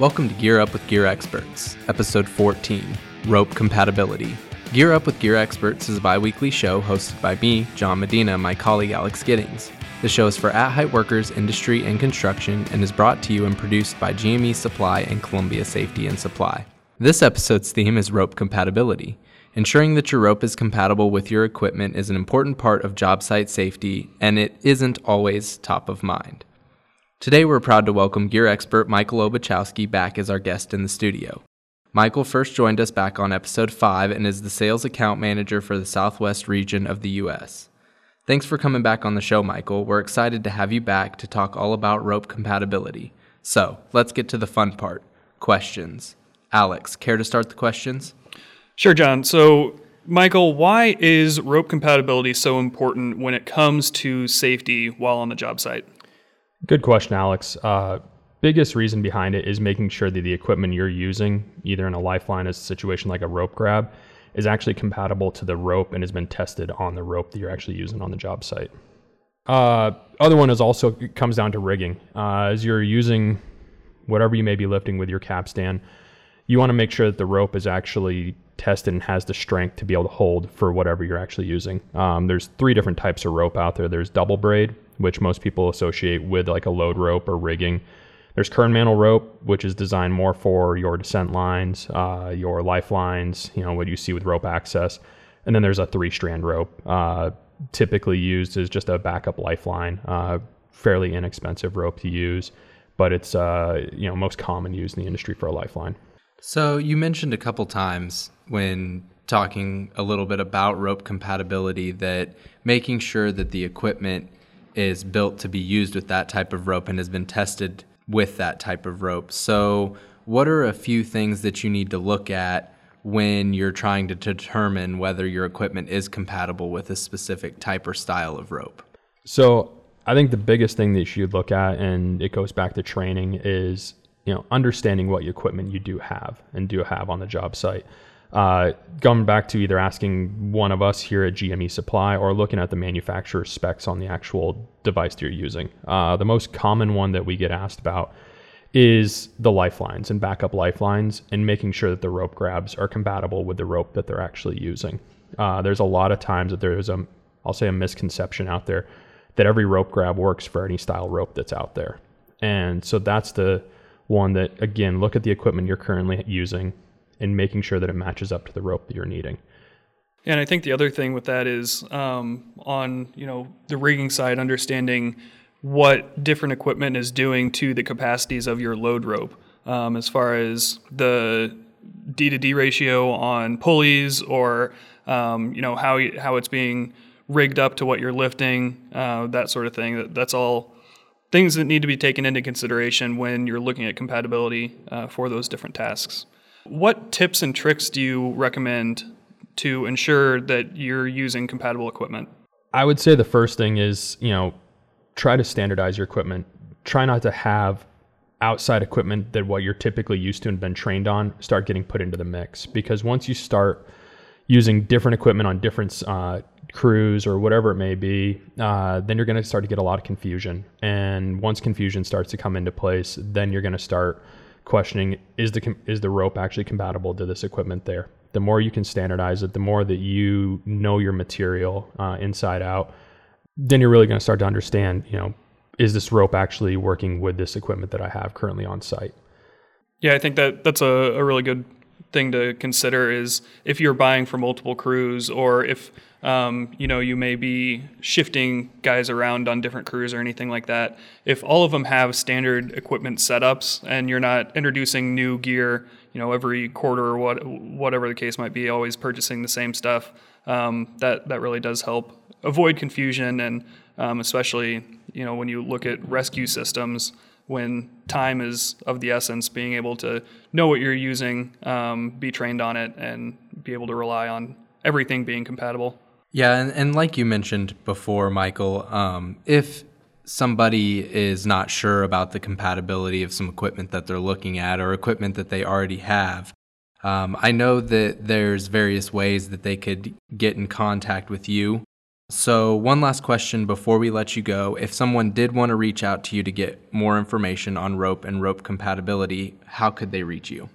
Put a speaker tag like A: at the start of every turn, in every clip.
A: Welcome to Gear Up with Gear Experts, episode 14 Rope Compatibility. Gear Up with Gear Experts is a bi weekly show hosted by me, John Medina, and my colleague Alex Giddings. The show is for at height workers, industry, and construction and is brought to you and produced by GME Supply and Columbia Safety and Supply. This episode's theme is rope compatibility. Ensuring that your rope is compatible with your equipment is an important part of job site safety, and it isn't always top of mind. Today, we're proud to welcome gear expert Michael Obachowski back as our guest in the studio. Michael first joined us back on episode 5 and is the sales account manager for the Southwest region of the U.S. Thanks for coming back on the show, Michael. We're excited to have you back to talk all about rope compatibility. So, let's get to the fun part questions. Alex, care to start the questions?
B: Sure, John. So, Michael, why is rope compatibility so important when it comes to safety while on the job site?
C: Good question, Alex. Uh, biggest reason behind it is making sure that the equipment you're using, either in a lifeline as a situation like a rope grab, is actually compatible to the rope and has been tested on the rope that you're actually using on the job site. Uh, other one is also comes down to rigging. Uh, as you're using whatever you may be lifting with your capstan, you want to make sure that the rope is actually tested and has the strength to be able to hold for whatever you're actually using. Um, there's three different types of rope out there. There's double braid, which most people associate with like a load rope or rigging. There's kernmantle rope, which is designed more for your descent lines, uh, your lifelines, you know, what you see with rope access. And then there's a three strand rope, uh, typically used as just a backup lifeline, uh, fairly inexpensive rope to use, but it's, uh, you know, most common used in the industry for a lifeline.
A: So you mentioned a couple times when talking a little bit about rope compatibility that making sure that the equipment is built to be used with that type of rope and has been tested with that type of rope. So, what are a few things that you need to look at when you're trying to determine whether your equipment is compatible with a specific type or style of rope?
C: So, I think the biggest thing that you should look at, and it goes back to training, is you know, understanding what equipment you do have and do have on the job site. Uh, going back to either asking one of us here at GME Supply or looking at the manufacturer specs on the actual device you're using. Uh, the most common one that we get asked about is the lifelines and backup lifelines and making sure that the rope grabs are compatible with the rope that they're actually using. Uh, there's a lot of times that there's a, I'll say a misconception out there that every rope grab works for any style rope that's out there. And so that's the, one that again look at the equipment you're currently using and making sure that it matches up to the rope that you're needing
B: and i think the other thing with that is um, on you know the rigging side understanding what different equipment is doing to the capacities of your load rope um, as far as the d to d ratio on pulleys or um, you know how how it's being rigged up to what you're lifting uh, that sort of thing that, that's all things that need to be taken into consideration when you're looking at compatibility uh, for those different tasks. What tips and tricks do you recommend to ensure that you're using compatible equipment?
C: I would say the first thing is, you know, try to standardize your equipment. Try not to have outside equipment that what you're typically used to and been trained on start getting put into the mix because once you start using different equipment on different uh, crews or whatever it may be, uh, then you're going to start to get a lot of confusion. And once confusion starts to come into place, then you're going to start questioning is the is the rope actually compatible to this equipment there. The more you can standardize it, the more that you know your material uh, inside out, then you're really going to start to understand, you know, is this rope actually working with this equipment that I have currently on site?
B: Yeah, I think that that's a, a really good thing to consider is if you're buying for multiple crews or if um, you know you may be shifting guys around on different crews or anything like that. If all of them have standard equipment setups and you're not introducing new gear you know every quarter or what whatever the case might be always purchasing the same stuff um, that that really does help avoid confusion and um, especially you know when you look at rescue systems when time is of the essence, being able to know what you're using, um, be trained on it, and be able to rely on everything being compatible.
A: Yeah, and, and like you mentioned before, Michael, um, if somebody is not sure about the compatibility of some equipment that they're looking at or equipment that they already have, um, I know that there's various ways that they could get in contact with you So, one last question before we let you go. If someone did want to reach out to you to get more information on rope and rope compatibility, how could they reach you?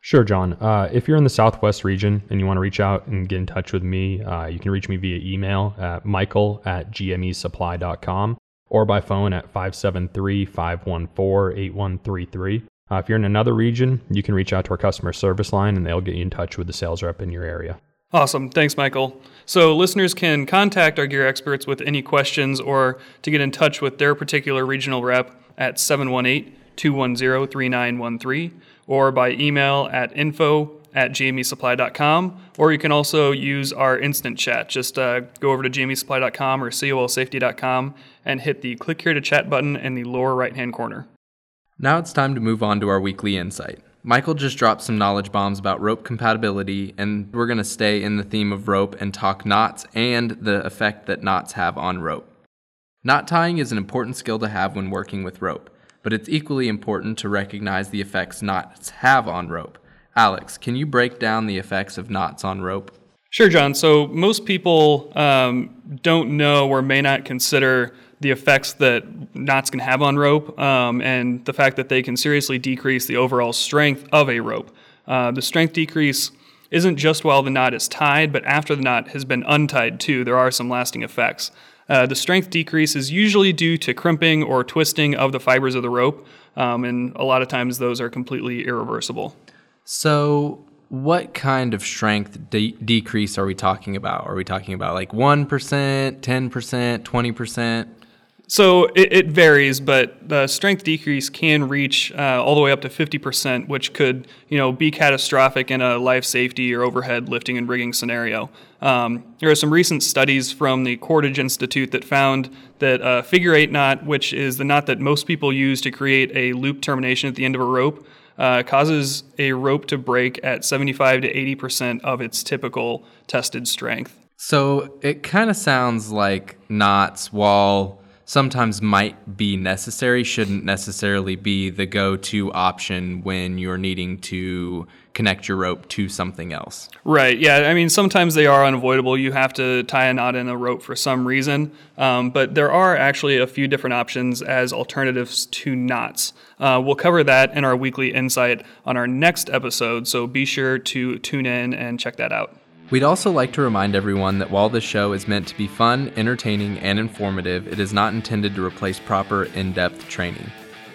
C: Sure, John. Uh, if you're in the Southwest region and you want to reach out and get in touch with me, uh, you can reach me via email at michael at gmesupply.com or by phone at 573 514 8133. Uh, if you're in another region, you can reach out to our customer service line and they'll get you in touch with the sales rep in your area.
B: Awesome. Thanks, Michael. So, listeners can contact our gear experts with any questions or to get in touch with their particular regional rep at 718 210 3913 or by email at info at gmesupply.com. Or you can also use our instant chat. Just uh, go over to gmesupply.com or colsafety.com and hit the click here to chat button in the lower right hand corner.
A: Now it's time to move on to our weekly insight. Michael just dropped some knowledge bombs about rope compatibility, and we're going to stay in the theme of rope and talk knots and the effect that knots have on rope. Knot tying is an important skill to have when working with rope, but it's equally important to recognize the effects knots have on rope. Alex, can you break down the effects of knots on rope?
B: Sure, John. So most people um, don't know or may not consider the effects that knots can have on rope um, and the fact that they can seriously decrease the overall strength of a rope. Uh, the strength decrease isn't just while the knot is tied, but after the knot has been untied too. There are some lasting effects. Uh, the strength decrease is usually due to crimping or twisting of the fibers of the rope, um, and a lot of times those are completely irreversible.
A: So, what kind of strength de- decrease are we talking about? Are we talking about like 1%, 10%, 20%?
B: So it, it, varies, but the strength decrease can reach uh, all the way up to 50%, which could, you know, be catastrophic in a life safety or overhead lifting and rigging scenario. Um, there are some recent studies from the Cordage Institute that found that a figure eight knot, which is the knot that most people use to create a loop termination at the end of a rope, uh, causes a rope to break at 75 to 80% of its typical tested strength.
A: So it kind of sounds like knots, while sometimes might be necessary shouldn't necessarily be the go-to option when you're needing to connect your rope to something else.
B: Right. Yeah. I mean, sometimes they are unavoidable. You have to tie a knot in a rope for some reason, um, but there are actually a few different options as alternatives to knots. Uh, we'll cover that in our weekly insight on our next episode, so be sure to tune in and check that out.
A: We'd also like to remind everyone that while this show is meant to be fun, entertaining, and informative, it is not intended to replace proper, in depth training.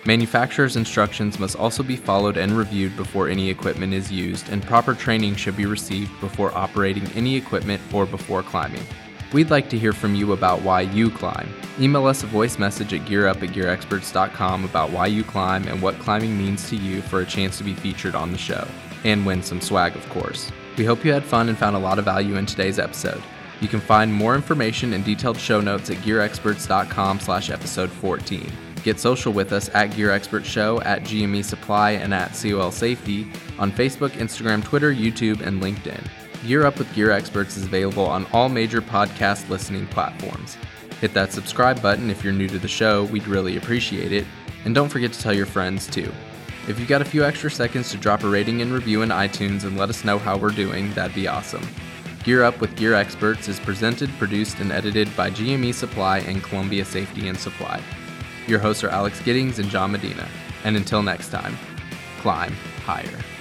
A: Manufacturer's instructions must also be followed and reviewed before any equipment is used, and proper training should be received before operating any equipment or before climbing. We'd like to hear from you about why you climb. Email us a voice message at gearup at gearexperts.com about why you climb and what climbing means to you for a chance to be featured on the show. And win some swag, of course. We hope you had fun and found a lot of value in today's episode. You can find more information and detailed show notes at gearexperts.com slash episode 14. Get social with us at Gear Expert Show, at GME Supply, and at COL Safety on Facebook, Instagram, Twitter, YouTube, and LinkedIn. Gear Up with Gear Experts is available on all major podcast listening platforms. Hit that subscribe button if you're new to the show, we'd really appreciate it. And don't forget to tell your friends too. If you got a few extra seconds to drop a rating and review in iTunes and let us know how we're doing, that'd be awesome. Gear Up with Gear Experts is presented, produced, and edited by GME Supply and Columbia Safety and Supply. Your hosts are Alex Giddings and John Medina. And until next time, climb higher.